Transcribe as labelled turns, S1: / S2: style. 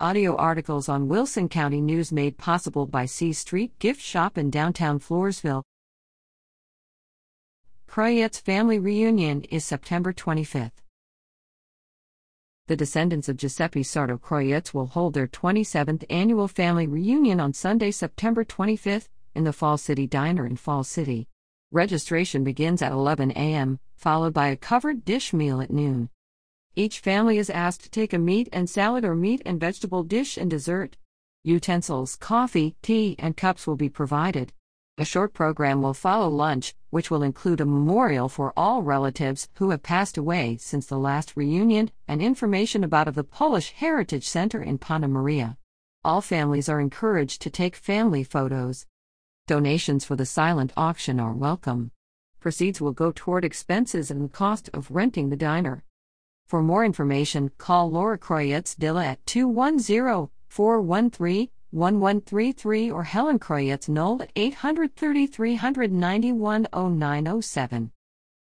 S1: Audio articles on Wilson County News made possible by C Street Gift Shop in downtown Floresville. Croyette's family reunion is September 25th. The descendants of Giuseppe Sarto Croyetts will hold their 27th annual family reunion on Sunday, September 25th, in the Falls City Diner in Falls City. Registration begins at 11 a.m., followed by a covered dish meal at noon. Each family is asked to take a meat and salad or meat and vegetable dish and dessert. Utensils, coffee, tea, and cups will be provided. A short program will follow lunch, which will include a memorial for all relatives who have passed away since the last reunion and information about of the Polish Heritage Center in Panna Maria. All families are encouraged to take family photos. Donations for the silent auction are welcome. Proceeds will go toward expenses and the cost of renting the diner. For more information, call Laura Croyetts Dilla at 210 413 1133 or Helen Croyetts Knoll at 830 391 0907.